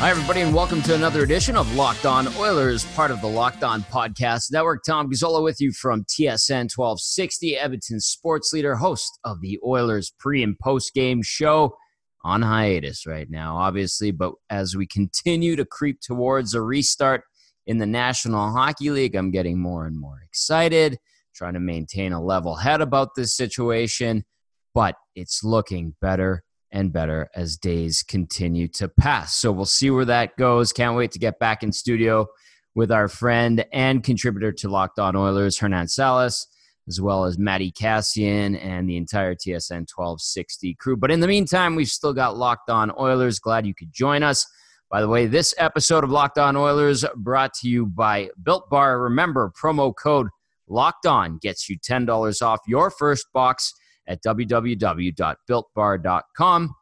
Hi, everybody, and welcome to another edition of Locked On Oilers, part of the Locked On Podcast Network. Tom Gazzola with you from TSN 1260, Edmonton sports leader, host of the Oilers pre and post game show on hiatus right now, obviously. But as we continue to creep towards a restart in the National Hockey League, I'm getting more and more excited, trying to maintain a level head about this situation. But it's looking better and better as days continue to pass. So we'll see where that goes. Can't wait to get back in studio with our friend and contributor to Locked On Oilers, Hernan Salas, as well as Matty Cassian and the entire TSN 1260 crew. But in the meantime, we've still got Locked On Oilers. Glad you could join us. By the way, this episode of Locked On Oilers brought to you by Built Bar. Remember, promo code Locked On gets you $10 off your first box at www.builtbar.com.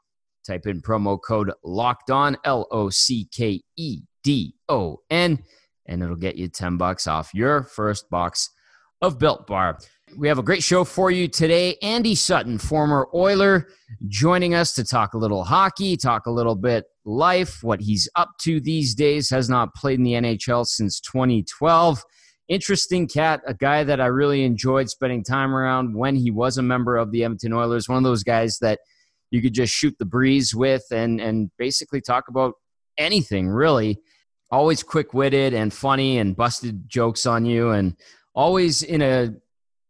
Type in promo code locked on, L O C K E D O N, and it'll get you 10 bucks off your first box of Built Bar. We have a great show for you today. Andy Sutton, former Oiler, joining us to talk a little hockey, talk a little bit life, what he's up to these days, has not played in the NHL since 2012 interesting cat, a guy that I really enjoyed spending time around when he was a member of the Edmonton Oilers. One of those guys that you could just shoot the breeze with and and basically talk about anything really. Always quick witted and funny and busted jokes on you and always in a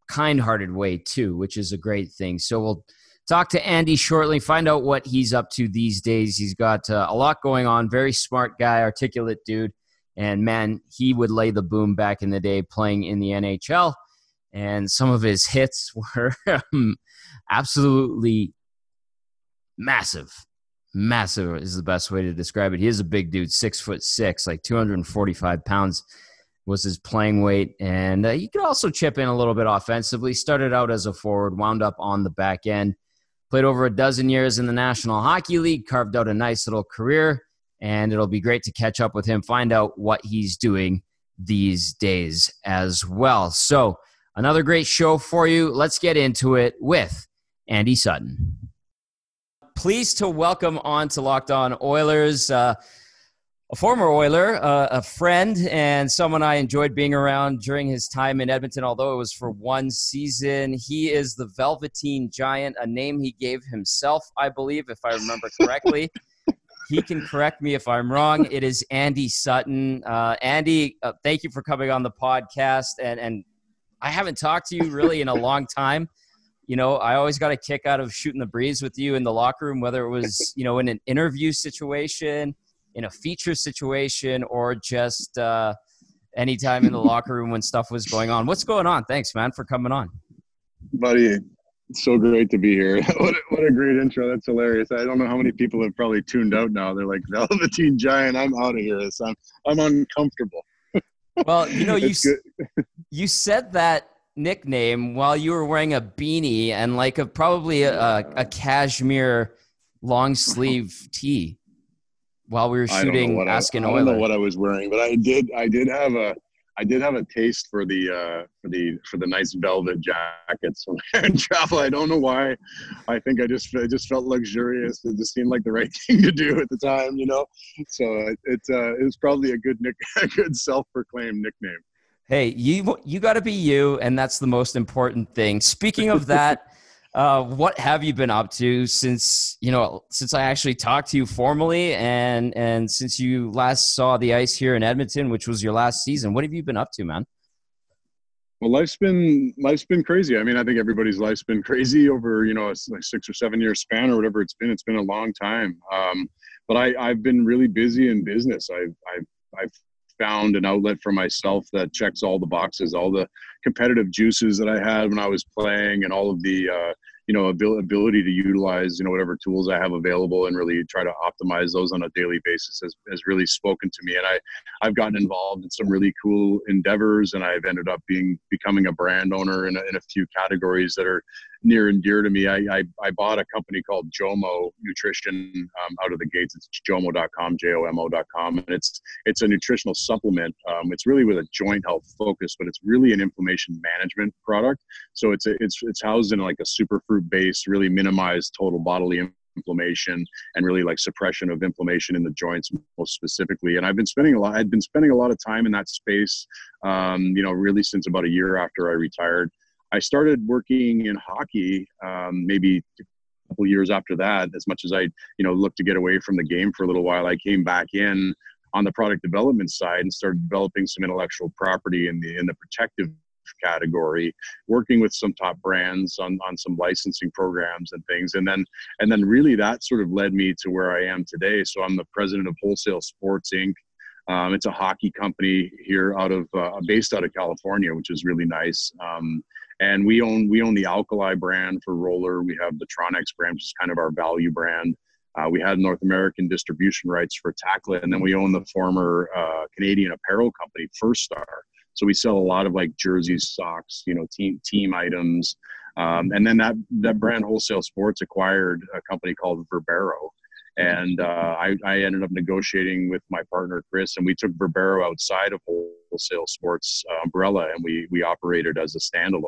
kind hearted way too, which is a great thing. So we'll talk to Andy shortly, find out what he's up to these days. He's got uh, a lot going on. Very smart guy, articulate dude. And man, he would lay the boom back in the day playing in the NHL. And some of his hits were um, absolutely massive. Massive is the best way to describe it. He is a big dude, six foot six, like 245 pounds was his playing weight. And uh, he could also chip in a little bit offensively. Started out as a forward, wound up on the back end. Played over a dozen years in the National Hockey League, carved out a nice little career and it'll be great to catch up with him, find out what he's doing these days as well. So, another great show for you. Let's get into it with Andy Sutton. Pleased to welcome on to Locked On Oilers. Uh, a former Oiler, uh, a friend, and someone I enjoyed being around during his time in Edmonton, although it was for one season. He is the Velveteen Giant, a name he gave himself, I believe, if I remember correctly. he can correct me if I'm wrong. It is Andy Sutton. Uh, Andy, uh, thank you for coming on the podcast. And and I haven't talked to you really in a long time. You know, I always got a kick out of shooting the breeze with you in the locker room, whether it was you know in an interview situation, in a feature situation, or just uh, anytime in the locker room when stuff was going on. What's going on? Thanks, man, for coming on. Buddy, it's so great to be here. what, a, what a great intro. That's hilarious. I don't know how many people have probably tuned out now. They're like, Velveteen Giant, I'm out of here. So I'm, I'm uncomfortable. Well, you know, you, you said that nickname while you were wearing a beanie and like a probably a, a cashmere long uh-huh. sleeve tee while we were shooting I don't know what I was wearing, but I did I did have a I did have a taste for the uh, for the for the nice velvet jackets when I travel. I don't know why. I think I just it just felt luxurious. It just seemed like the right thing to do at the time, you know. So it it, uh, it was probably a good nick, a good self-proclaimed nickname. Hey, you you got to be you, and that's the most important thing. Speaking of that. Uh, what have you been up to since you know since I actually talked to you formally and and since you last saw the ice here in Edmonton, which was your last season? What have you been up to, man? Well, life's been life's been crazy. I mean, I think everybody's life's been crazy over you know a like six or seven year span or whatever it's been. It's been a long time. Um, but I I've been really busy in business. I've I've I've found an outlet for myself that checks all the boxes, all the competitive juices that I had when I was playing, and all of the uh, you know ability to utilize you know whatever tools I have available and really try to optimize those on a daily basis has, has really spoken to me. And I I've gotten involved in some really cool endeavors, and I've ended up being becoming a brand owner in a, in a few categories that are near and dear to me. I, I, I bought a company called Jomo Nutrition um, out of the gates. It's jomo.com, J-O-M-O.com, and it's it's a nutritional supplement. Um, it's really with a joint health focus, but it's really an inflammation management product. So it's a, it's it's housed in like a superfruit base, really minimize total bodily inflammation and really like suppression of inflammation in the joints most specifically and i've been spending a lot i've been spending a lot of time in that space um, you know really since about a year after i retired i started working in hockey um, maybe a couple years after that as much as i you know looked to get away from the game for a little while i came back in on the product development side and started developing some intellectual property in the in the protective category working with some top brands on, on some licensing programs and things. And then and then really that sort of led me to where i am today. So i'm the president of wholesale sports inc. Um, it's a hockey company here out of uh, based out of california which is really nice. Um, and we own we own the alkali brand for roller we have the tronex brand which is kind of our value brand uh, we had North American distribution rights for Tackla, and then we own the former uh, Canadian apparel company First Star. So we sell a lot of like jerseys, socks, you know, team team items. Um, and then that that brand Wholesale Sports acquired a company called Verbero, and uh, I, I, ended up negotiating with my partner Chris, and we took Verbero outside of Wholesale Sports uh, umbrella, and we we operated as a standalone.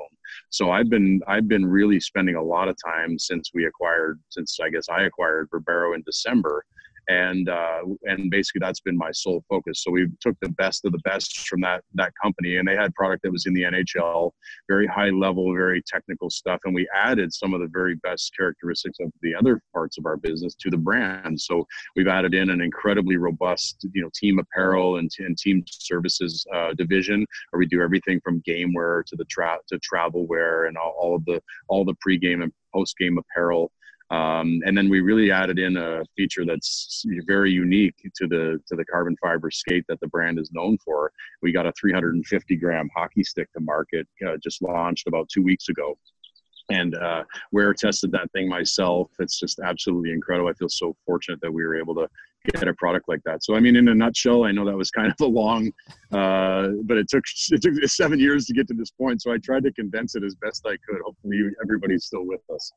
So I've been I've been really spending a lot of time since we acquired since I guess I acquired Verbero in December and uh, and basically that's been my sole focus. So we took the best of the best from that that company, and they had product that was in the NHL, very high level, very technical stuff, and we added some of the very best characteristics of the other parts of our business to the brand. So we've added in an incredibly robust, you know, team apparel and, and team services uh, division, where we do everything from game wear to the tra- to travel wear and all, all of the all the pre-game and post-game apparel um, and then we really added in a feature that's very unique to the to the carbon fiber skate that the brand is known for. We got a 350 gram hockey stick to market, uh, just launched about two weeks ago, and uh, wear tested that thing myself. It's just absolutely incredible. I feel so fortunate that we were able to get a product like that. So I mean, in a nutshell, I know that was kind of a long, uh, but it took it took seven years to get to this point. So I tried to condense it as best I could. Hopefully, everybody's still with us.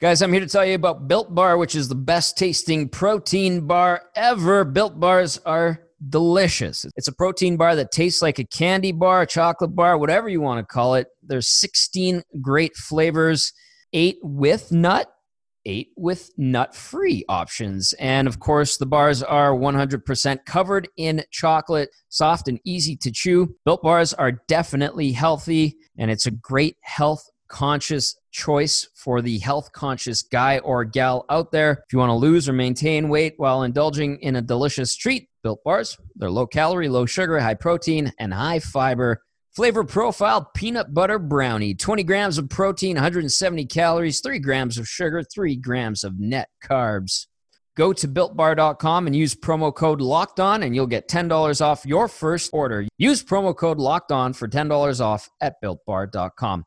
Guys, I'm here to tell you about Built Bar, which is the best tasting protein bar ever. Built Bars are delicious. It's a protein bar that tastes like a candy bar, a chocolate bar, whatever you want to call it. There's 16 great flavors, eight with nut, eight with nut free options. And of course, the bars are 100% covered in chocolate, soft and easy to chew. Built bars are definitely healthy, and it's a great health conscious choice for the health conscious guy or gal out there. If you want to lose or maintain weight while indulging in a delicious treat, Built Bars, they're low calorie, low sugar, high protein, and high fiber. Flavor profile peanut butter brownie, 20 grams of protein, 170 calories, 3 grams of sugar, 3 grams of net carbs. Go to builtbar.com and use promo code locked on, and you'll get $10 off your first order. Use promo code locked on for $10 off at builtbar.com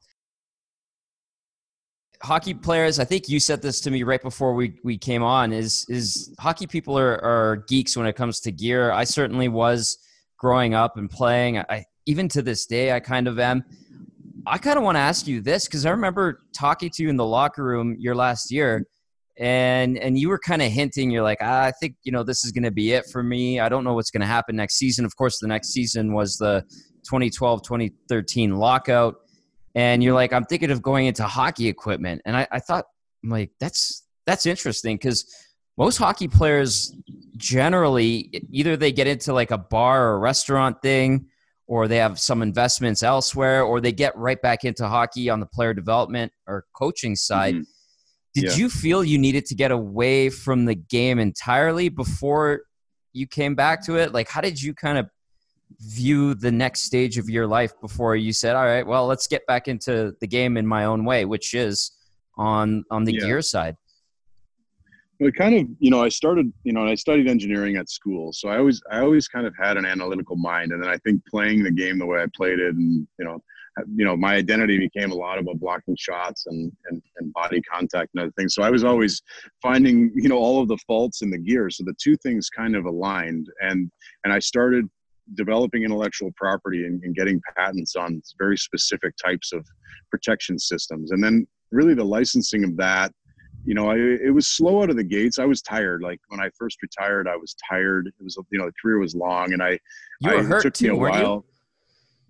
hockey players, I think you said this to me right before we, we came on, is is hockey people are, are geeks when it comes to gear. I certainly was growing up and playing. I even to this day I kind of am. I kind of want to ask you this because I remember talking to you in the locker room your last year and and you were kind of hinting you're like i think you know this is going to be it for me i don't know what's going to happen next season of course the next season was the 2012 2013 lockout and you're like, I'm thinking of going into hockey equipment. And I, I thought, I'm like, that's that's interesting because most hockey players generally either they get into like a bar or restaurant thing or they have some investments elsewhere or they get right back into hockey on the player development or coaching side. Mm-hmm. Did yeah. you feel you needed to get away from the game entirely before you came back to it? Like how did you kind of view the next stage of your life before you said, "All right, well, let's get back into the game in my own way," which is on on the yeah. gear side? Well, kind of, you know, I started, you know, I studied engineering at school, so I always, I always kind of had an analytical mind, and then I think playing the game the way I played it, and you know, you know, my identity became a lot about blocking shots and, and and body contact and other things. So I was always finding, you know, all of the faults in the gear. So the two things kind of aligned, and and I started developing intellectual property and, and, getting patents on very specific types of protection systems. And then really the licensing of that you know I, it was slow out of the gates. I was tired. Like when i first retired i was tired. It was you know the career was long and i you were I, hurt it took too, me a while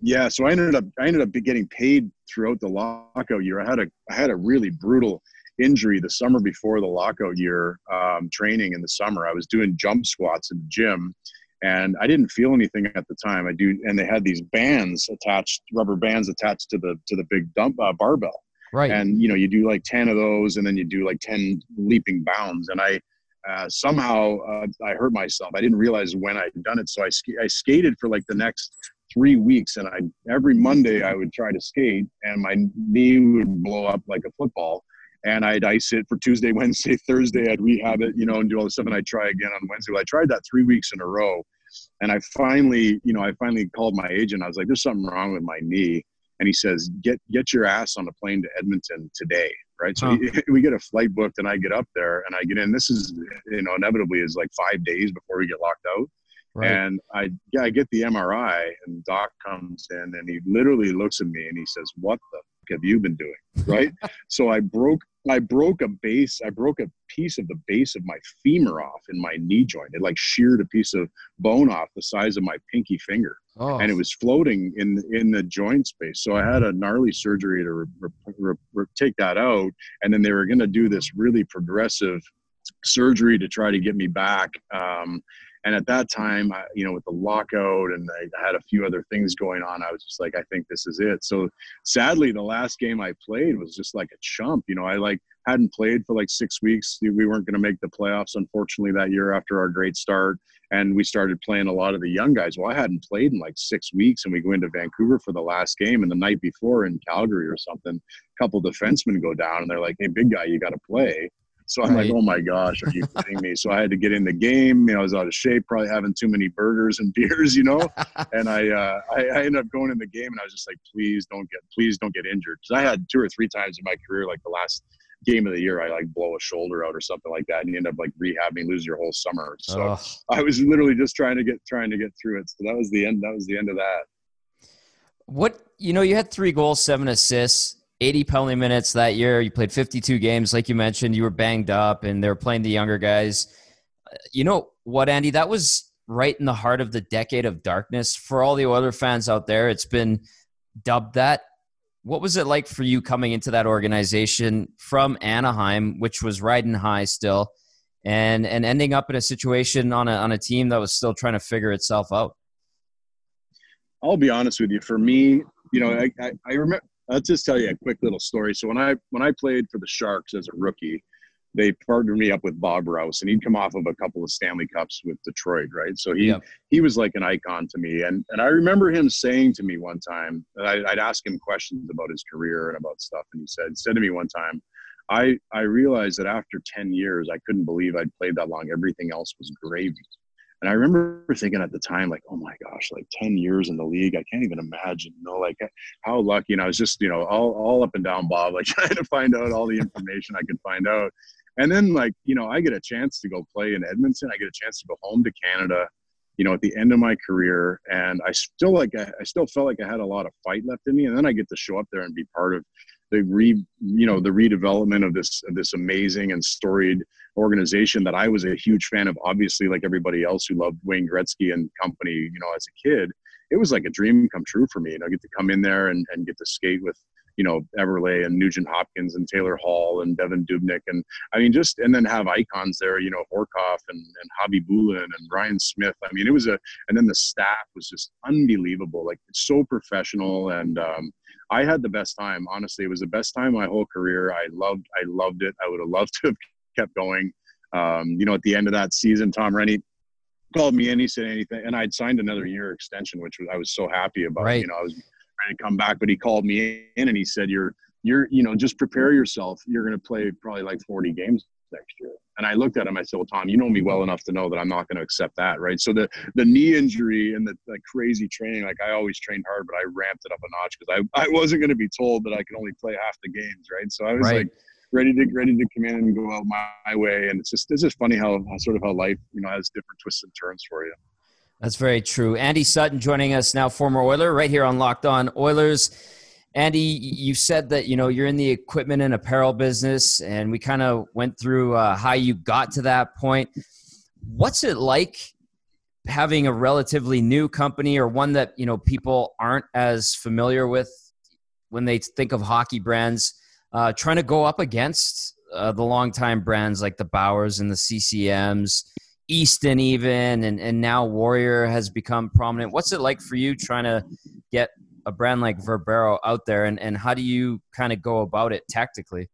you? yeah so i ended up i ended up getting paid throughout the lockout year. I had a i had a really brutal injury the summer before the lockout year um, training in the summer. I was doing jump squats in the gym and I didn't feel anything at the time. I do, and they had these bands attached, rubber bands attached to the to the big dump uh, barbell. Right. And you know, you do like ten of those, and then you do like ten leaping bounds. And I uh, somehow uh, I hurt myself. I didn't realize when I'd done it, so I sk- I skated for like the next three weeks, and I every Monday I would try to skate, and my knee would blow up like a football and I'd ice it for Tuesday, Wednesday, Thursday. I'd rehab it, you know, and do all the stuff. And I'd try again on Wednesday. Well, I tried that three weeks in a row. And I finally, you know, I finally called my agent. I was like, there's something wrong with my knee. And he says, get, get your ass on a plane to Edmonton today. Right. So we get a flight booked and I get up there and I get in. This is, you know, inevitably is like five days before we get locked out. Right. And I, yeah, I get the MRI and doc comes in and he literally looks at me and he says, what the have you been doing? Right. so I broke I broke a base, I broke a piece of the base of my femur off in my knee joint. It like sheared a piece of bone off the size of my pinky finger. Oh. And it was floating in in the joint space. So I had a gnarly surgery to re- re- re- take that out. And then they were going to do this really progressive surgery to try to get me back. Um, and at that time, I, you know, with the lockout and I had a few other things going on, I was just like, I think this is it. So sadly, the last game I played was just like a chump. You know, I like hadn't played for like six weeks. We weren't going to make the playoffs, unfortunately, that year after our great start. And we started playing a lot of the young guys. Well, I hadn't played in like six weeks, and we go into Vancouver for the last game. And the night before in Calgary or something, a couple defensemen go down, and they're like, "Hey, big guy, you got to play." So I'm right. like, oh my gosh, are you kidding me? So I had to get in the game. You know, I was out of shape, probably having too many burgers and beers, you know. and I, uh, I, I ended up going in the game, and I was just like, please don't get, please don't get injured, because I had two or three times in my career, like the last game of the year, I like blow a shoulder out or something like that, and you end up like rehabbing, lose your whole summer. So oh. I was literally just trying to get trying to get through it. So that was the end. That was the end of that. What you know, you had three goals, seven assists 80 penalty minutes that year. You played 52 games, like you mentioned. You were banged up, and they were playing the younger guys. Uh, you know what, Andy? That was right in the heart of the decade of darkness for all the Oiler fans out there. It's been dubbed that. What was it like for you coming into that organization from Anaheim, which was riding high still, and and ending up in a situation on a on a team that was still trying to figure itself out? I'll be honest with you. For me, you know, I, I, I remember I'll just tell you a quick little story. So when I when I played for the Sharks as a rookie, they partnered me up with Bob Rouse, and he'd come off of a couple of Stanley Cups with Detroit, right? So he yeah. he was like an icon to me, and and I remember him saying to me one time, I, I'd ask him questions about his career and about stuff, and he said said to me one time, I I realized that after ten years, I couldn't believe I'd played that long. Everything else was gravy. And I remember thinking at the time, like, oh my gosh, like 10 years in the league. I can't even imagine, you know, like how lucky. And I was just, you know, all, all up and down Bob, like trying to find out all the information I could find out. And then, like, you know, I get a chance to go play in Edmonton. I get a chance to go home to Canada, you know, at the end of my career. And I still like, I, I still felt like I had a lot of fight left in me. And then I get to show up there and be part of the re you know the redevelopment of this of this amazing and storied organization that I was a huge fan of. Obviously, like everybody else who loved Wayne Gretzky and company, you know, as a kid, it was like a dream come true for me. You know, get to come in there and, and get to skate with you know Eberle and Nugent Hopkins and Taylor Hall and Devan Dubnyk. and I mean just and then have icons there you know Horcoff and and Javi Boulan and Ryan Smyth. I mean it was a and then the staff was just unbelievable like so professional and um, I had the best time. Honestly, it was the best time my whole career. I loved, I loved it. I would have loved to have kept going. Um, you know, at the end of that season, Tom Renney called me and He said anything, and I'd signed another year extension, which was, I was so happy about. Right. You know, I was trying to come back, but he called me in and he said, "You're, you're, you know, just prepare yourself. You're going to play probably like 40 games next year." And I looked at him. I said, "Well, Tom, you know me well enough to know that I'm not going to accept that, right?" So the the knee injury and the, the crazy training, like I always trained hard, but I ramped it up a notch because I I wasn't going to be told that I could only play half the games, right? So I was right. like ready to ready to come in and go out my, my way. And it's just it's just funny how, how sort of how life you know has different twists and turns for you. That's very true. Andy Sutton joining us now, former Oiler, right here on Locked On Oilers. Andy, you said that you know you're in the equipment and apparel business, and we kind of went through uh, how you got to that point. What's it like having a relatively new company or one that you know people aren't as familiar with when they think of hockey brands? Uh, trying to go up against uh, the longtime brands like the Bauers and the CCMs, Easton even, and and now Warrior has become prominent. What's it like for you trying to get a brand like Verbero out there, and and how do you kind of go about it tactically?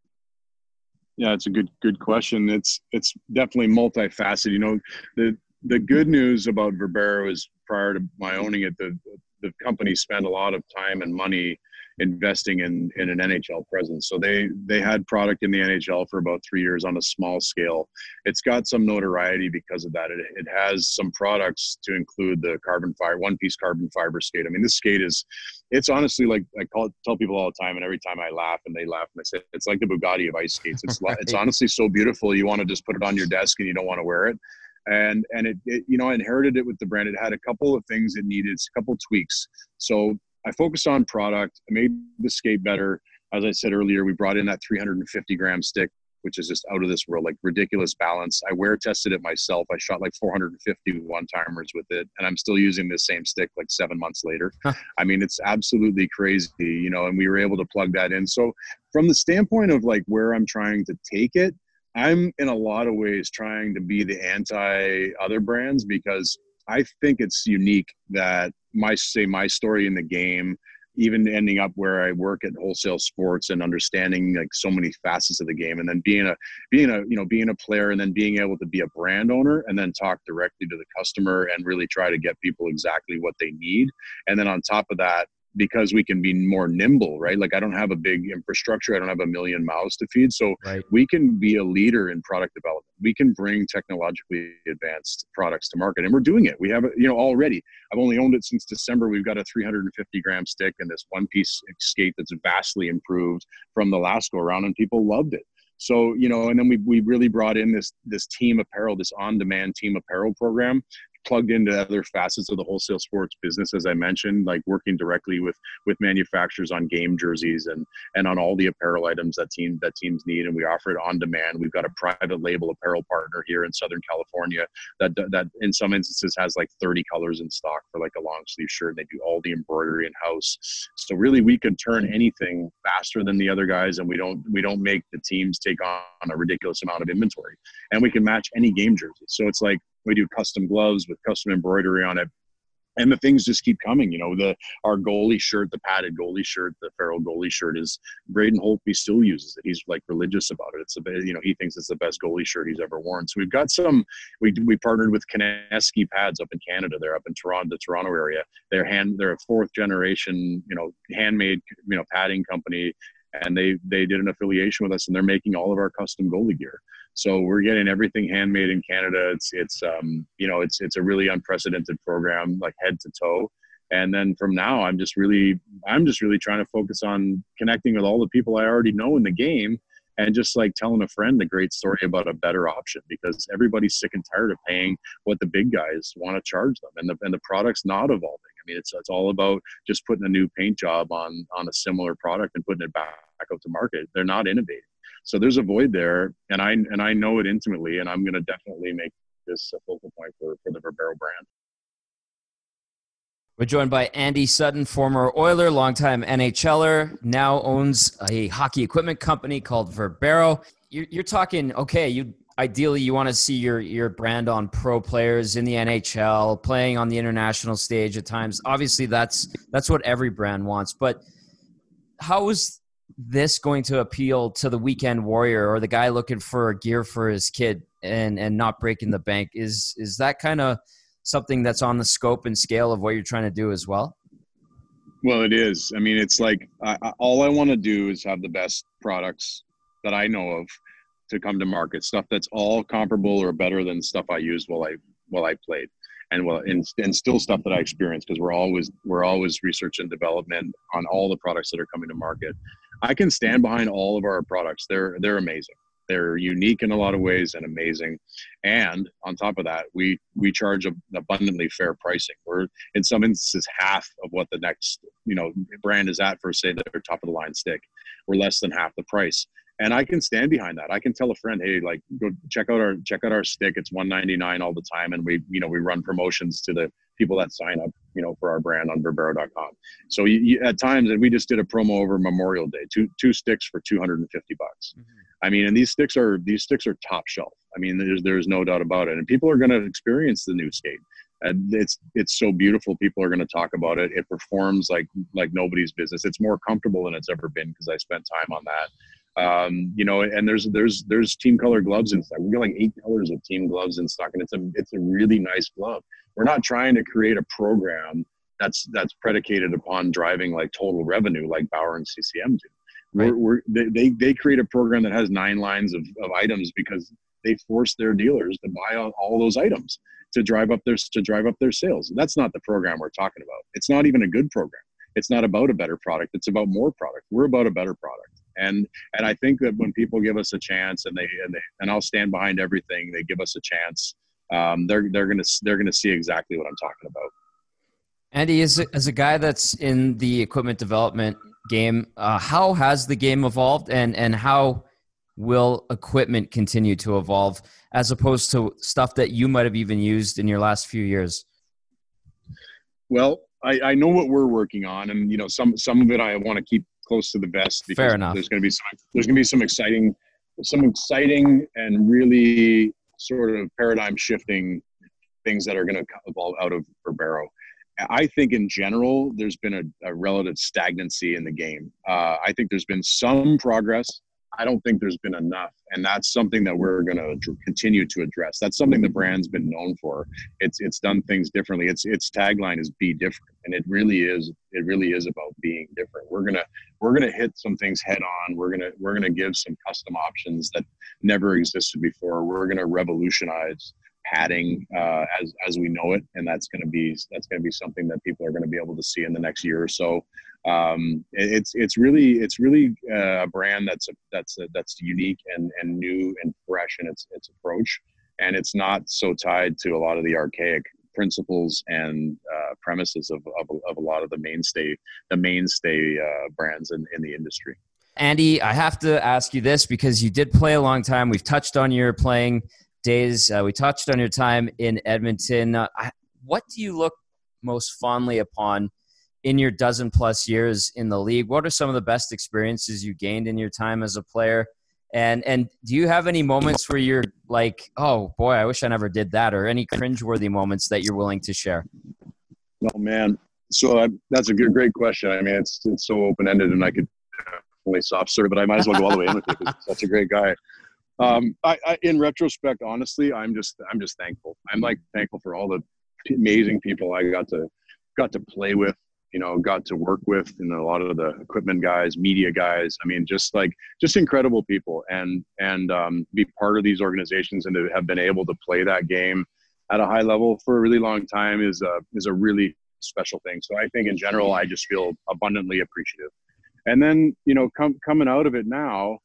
Yeah, it's a good good question. It's it's definitely multifaceted. You know, the the good news about Verbero is prior to my owning it, the the company spent a lot of time and money investing in in an NHL presence. So they they had product in the NHL for about three years on a small scale. It's got some notoriety because of that. It, it has some products to include the carbon fiber one piece carbon fiber skate. I mean, this skate is it's honestly like I call it, tell people all the time, and every time I laugh and they laugh, and I say it's like the Bugatti of ice skates. It's right. it's honestly so beautiful. You want to just put it on your desk and you don't want to wear it and and it, it, you know I inherited it with the brand. It had a couple of things it needed, a couple tweaks. So I focused on product. I made the skate better. As I said earlier, we brought in that 350 gram stick, which is just out of this world, like ridiculous balance. I wear tested it myself. I shot like 450 one timers with it, and I'm still using the same stick like seven months later. I mean, it's absolutely crazy, you know. And we were able to plug that in. So, from the standpoint of like where I'm trying to take it, I'm in a lot of ways trying to be the anti other brands because I think it's unique that my say my story in the game even ending up where I work at wholesale sports and understanding like so many facets of the game and then being a being a you know being a player and then being able to be a brand owner and then talk directly to the customer and really try to get people exactly what they need. And then on top of that because we can be more nimble, right? Like I don't have a big infrastructure, I don't have a million mouths to feed, so right. we can be a leader in product development. We can bring technologically advanced products to market, and we're doing it. We have, you know, already. I've only owned it since December. We've got a 350 gram stick and this one piece skate that's vastly improved from the last go around, and people loved it. So you know, and then we we really brought in this this team apparel, this on demand team apparel program plugged into other facets of the wholesale sports business as i mentioned like working directly with with manufacturers on game jerseys and and on all the apparel items that team that teams need. And we offer it on demand. We've got a private label apparel partner here in southern california that that in some instances has like 30 colors in stock for like a long sleeve shirt. And they do all the embroidery in house. So really we could turn anything faster than the other guys and we don't we don't make the teams take on a ridiculous amount of inventory. And we can match any game jersey. So it's like we do custom gloves with custom embroidery on it and the things just keep coming. You know, the our goalie shirt, the padded goalie shirt, the Farrell goalie shirt is Braden Holtby still uses it. He's like religious about it. It's a you know, he thinks it's the best goalie shirt he's ever worn. So we've got some. We we partnered with Kenesky Pads up in Canada. They're up in Toronto, the Toronto area. They're hand. They're a fourth generation, you know, handmade, you know, padding company, and they they did an affiliation with us, and they're making all of our custom goalie gear. So we're getting everything handmade in Canada. It's it's um, you know it's it's a really unprecedented program, like head to toe. And then from now, I'm just really I'm just really trying to focus on connecting with all the people I already know in the game, and just like telling a friend a great story about a better option because everybody's sick and tired of paying what the big guys want to charge them, and the and the product's not evolving. I mean, it's it's all about just putting a new paint job on on a similar product and putting it back out to market. They're not innovating. So there's a void there, and I and I know it intimately, and I'm going to definitely make this a focal point for for the Verbero brand. We're joined by Andy Sutton, former Oiler, longtime NHLer, now owns a hockey equipment company called Verbero. You're, you're talking okay. You ideally you want to see your your brand on pro players in the NHL, playing on the international stage at times. Obviously, that's that's what every brand wants. But how is this going to appeal to the weekend warrior or the guy looking for gear for his kid and and not breaking the bank? Is is that kind of something that's on the scope and scale of what you're trying to do as well? Well it is. I mean it's like I, all i want to do is have the best products that i know of to come to market. Stuff that's all comparable or better than stuff i used while i while i played and well and, and still stuff that i experienced because we're always we're always research and development on all the products that are coming to market I can stand behind all of our products. They're they're amazing. They're unique in a lot of ways and amazing. And on top of that, we we charge an abundantly fair pricing. We're in some instances half of what the next you know brand is at for say their top of the line stick. We're less than half the price and I can stand behind that. I can tell a friend, hey, like go check out our check out our stick. It's 199 all the time, and we you know we run promotions to the people that sign up, you know, for our brand on Verbero.com. So you, you, at times, and we just did a promo over Memorial Day, two two sticks for 250 bucks. Mm-hmm. I mean, and these sticks are these sticks are top shelf. I mean, there's there's no doubt about it, and people are going to experience the new skate. And it's it's so beautiful. People are going to talk about it. It performs like like nobody's business. It's more comfortable than it's ever been because I spent time on that um, you know, and there's there's there's team color gloves in stock. We got like eight colors of team gloves in stock, and it's a it's a really nice glove. We're not trying to create a program that's that's predicated upon driving like total revenue like Bauer and CCM do. Right. We're, we're, they, they create a program that has nine lines of, of items because they force their dealers to buy all, all those items to drive up their to drive up their sales. That's not the program we're talking about. It's not even a good program. It's not about a better product. It's about more product. We're about a better product and and I think that when people give us a chance and they and, they, and I'll stand behind everything they give us a chance um, they're they're gonna they're gonna see exactly what I'm talking about. Andy, as a, as a guy that's in the equipment development game, uh, how has the game evolved, and and how will equipment continue to evolve as opposed to stuff that you might have even used in your last few years? Well, I, I know what we're working on, and you know some some of it I want to keep close to the vest. Because Fair enough. There's going to be some, there's going to be some exciting, some exciting and really sort of paradigm shifting things that are going to evolve out of Verbero. I think in general, there's been a, a relative stagnancy in the game. Uh, I think there's been some progress. I don't think there's been enough, and that's something that we're going to continue to address. That's something the brand's been known for. It's it's done things differently. Its its tagline is "Be different," and it really is. It really is about being different. We're gonna we're gonna hit some things head on. We're gonna we're gonna give some custom options that never existed before. We're gonna revolutionize padding uh, as as we know it, and that's going to be that's going to be something that people are going to be able to see in the next year or so um, it's it's really it's really uh, a brand that's a, that's a, that's unique and, and new and fresh in its its approach, and it's not so tied to a lot of the archaic principles and uh, premises of, of, of, a lot of the mainstay the mainstay uh, brands in, in the industry. Andy, I have to ask you this because you did play a long time. We've touched on your playing days. Uh, we touched on your time in Edmonton. Uh, what do you look most fondly upon? in your dozen plus years in the league, what are some of the best experiences you gained in your time as a player? And and do you have any moments where you're like, oh boy, I wish I never did that, or any cringeworthy moments that you're willing to share? Oh man, so uh, that's a good, great question. I mean, it's it's so open ended, and I could only soft serve, but I might as well go all the way in with you such a great guy. Um, I, I, in retrospect, honestly, I'm just I'm just thankful. I'm like thankful for all the amazing people I got to got to play with you know got to work with and a lot of the equipment guys media guys. I mean just like just incredible people. And and um, be part of these organizations and to have been able to play that game at a high level for a really long time is a is a really special thing. So i think in general i just feel abundantly appreciative. And then you know com- coming out of it now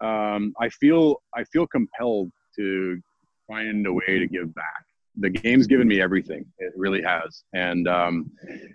um, i feel i feel compelled to find a way to give back the game's given me everything. It really has, and um,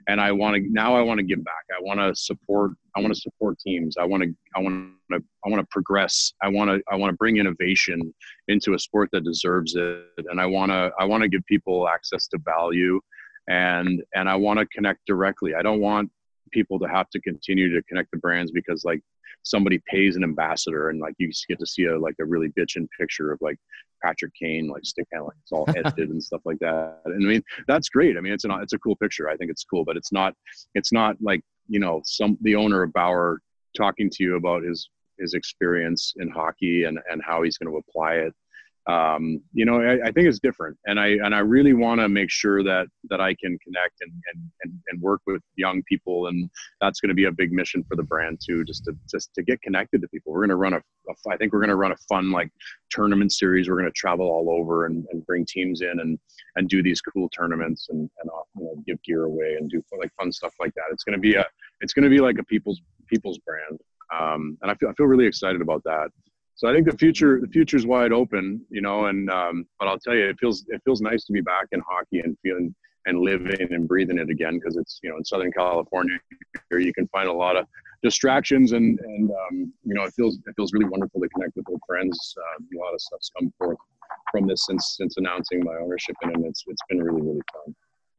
and I want to now. I want to give back. I want to support. I want to support teams. I want to. I want to. I want to progress. I want to. I want to bring innovation into a sport that deserves it, and I want to. I want to give people access to value, and and I want to connect directly. I don't want people to have to continue to connect the brands because like somebody pays an ambassador and like you get to see a like a really bitchin' picture of like Patrick Kane like stick it's all edited and stuff like that. And I mean that's great. I mean it's an it's a cool picture. I think it's cool but it's not it's not like you know some the owner of Bauer talking to you about his his experience in hockey and and how he's going to apply it um, you know, I, I, think it's different, and I and I really want to make sure that that I can connect and, and and and work with young people, and that's going to be a big mission for the brand too, just to just to get connected to people. We're going to run a, a I think we're going to run a fun like tournament series. We're going to travel all over and, and bring teams in and and do these cool tournaments and and uh, you know, give gear away and do like fun stuff like that. It's going to be a it's going to be like a people's people's brand, um, and I feel I feel really excited about that so I think the future the future is wide open, you know. And um, but I'll tell you, it feels it feels nice to be back in hockey and feeling and living and breathing it again because it's you know in Southern California here you can find a lot of distractions and and um, you know it feels it feels really wonderful to connect with old friends. Uh, a lot of stuff's come forth from this since since announcing my ownership in it. And it's it's been really really fun.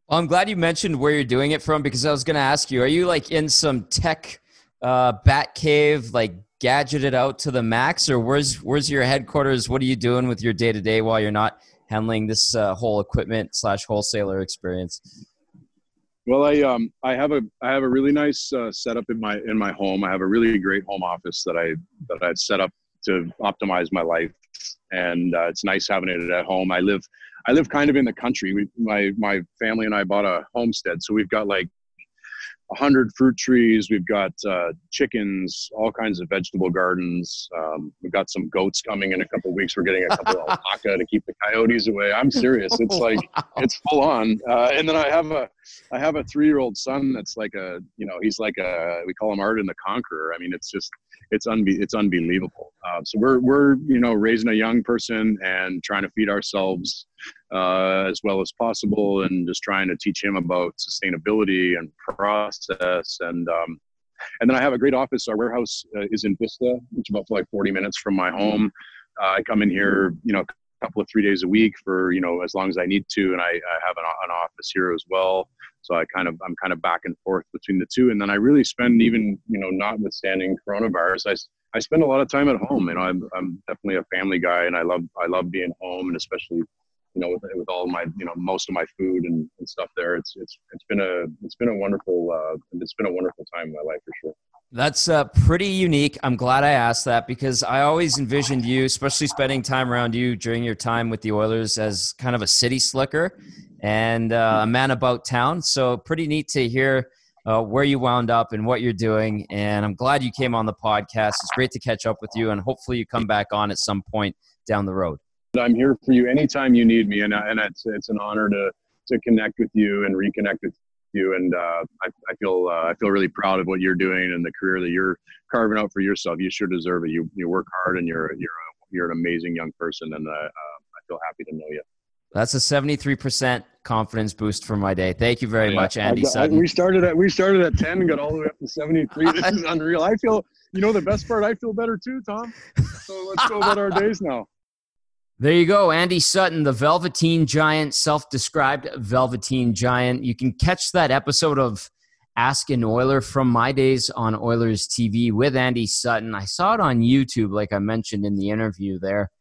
Well, I'm glad you mentioned where you're doing it from because I was going to ask you: Are you like in some tech uh, bat cave, like gadgeted out to the max, or where's where's your headquarters? What are you doing with your day to day while you're not handling this uh, whole equipment slash wholesaler experience? Well, I um I have a I have a really nice uh, setup in my in my home. I have a really great home office that I that I set up to optimize my life, and uh, it's nice having it at home. I live I live kind of in the country. We, my my family and I bought a homestead, so we've got like 100 fruit trees. We've got uh, chickens, all kinds of vegetable gardens. Um, we've got some goats coming in a couple weeks. We're getting a couple of alpaca to keep the coyotes away. I'm serious. It's like wow. it's full on. Uh, and then I have a I have a three year old son that's like a you know he's like a we call him Art Arden the Conqueror. I mean it's just it's unbe- it's unbelievable. Uh, so we're we're you know raising a young person and trying to feed ourselves uh, as well as possible, and just trying to teach him about sustainability and process. And um, and then I have a great office. Our warehouse uh, is in Vista, which is about like 40 minutes from my home. Uh, I come in here, you know, a couple of three days a week for you know as long as I need to, and I, I have an, an office here as well. So I kind of I'm kind of back and forth between the two, and then I really spend even you know notwithstanding coronavirus, I I spend a lot of time at home. You know, I'm I'm definitely a family guy, and I love I love being home, and especially you know with, with all my you know most of my food and, and stuff there. It's it's it's been a it's been a wonderful uh, it's been a wonderful time in my life for sure. That's uh, pretty unique. I'm glad I asked that because I always envisioned you, especially spending time around you during your time with the Oilers, as kind of a city slicker and uh, a man about town. So pretty neat to hear uh, where you wound up and what you're doing. And I'm glad you came on the podcast. It's great to catch up with you, and hopefully you come back on at some point down the road. I'm here for you anytime you need me, and and it's it's an honor to to connect with you and reconnect with you. And uh, I, I feel uh, I feel really proud of what you're doing and the career that you're carving out for yourself. You sure deserve it. You you work hard, and you're you're a, you're an amazing young person, and uh, uh I feel happy to know you. That's a 73% confidence boost for my day. Thank you very yeah, much, Andy Sutton. I, we started at we started at 10 and got all the way up to 73. This is unreal. I feel, you know, the best part, I feel better too, Tom. So let's go about our days now. There you go, Andy Sutton, the Velveteen Giant, self-described Velveteen Giant. You can catch that episode of Ask an Oiler from my days on Oilers TV with Andy Sutton. I saw it on YouTube, like I mentioned in the interview there.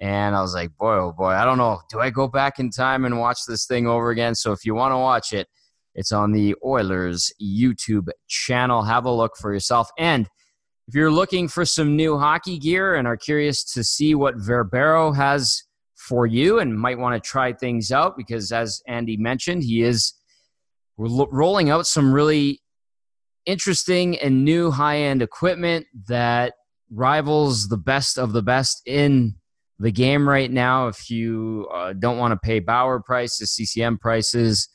And I was like, boy, oh boy, I don't know. Do I go back in time and watch this thing over again? So if you want to watch it, it's on the Oilers YouTube channel. Have a look for yourself. And if you're looking for some new hockey gear and are curious to see what Verbero has for you and might want to try things out, because as Andy mentioned, he is rolling out some really interesting and new high end equipment that rivals the best of the best in the game right now. If you uh, don't want to pay Bauer prices, CCM prices,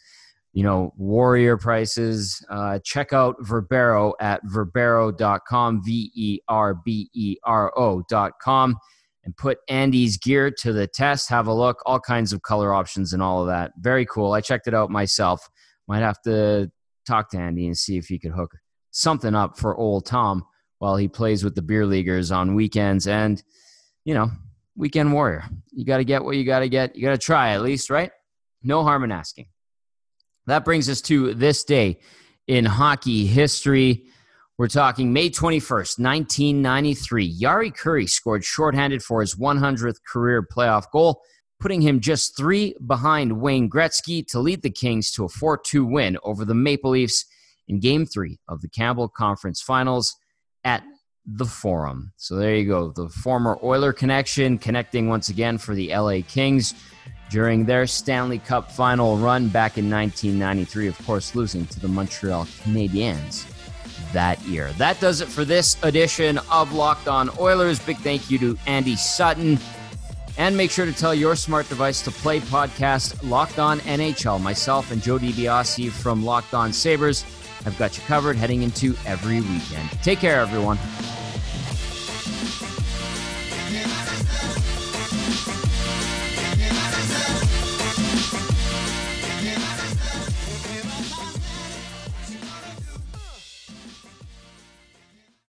you know, Warrior prices, uh, check out Verbero at verbero.com, V E R B E R O.com, and put Andy's gear to the test. Have a look, all kinds of color options and all of that. Very cool. I checked it out myself. Might have to talk to Andy and see if he could hook something up for old Tom while he plays with the beer leaguers on weekends and, you know, weekend warrior. You got to get what you got to get. You got to try at least, right? No harm in asking. That brings us to this day in hockey history. We're talking May 21st, 1993. Jari Kurri scored shorthanded for his 100th career playoff goal, putting him just three behind Wayne Gretzky to lead the Kings to a 4 2 win over the Maple Leafs in Game 3 of the Campbell Conference Finals at the Forum. So there you go. The former Oiler connection connecting once again for the LA Kings during their Stanley Cup final run back in 1993, of course, losing to the Montreal Canadiens that year. That does it for this edition of Locked On Oilers. Big thank you to Andy Sutton. And make sure to tell your smart device to play podcast Locked On NHL. Myself and Joe DiBiase from Locked On Sabres have got you covered heading into every weekend. Take care, everyone.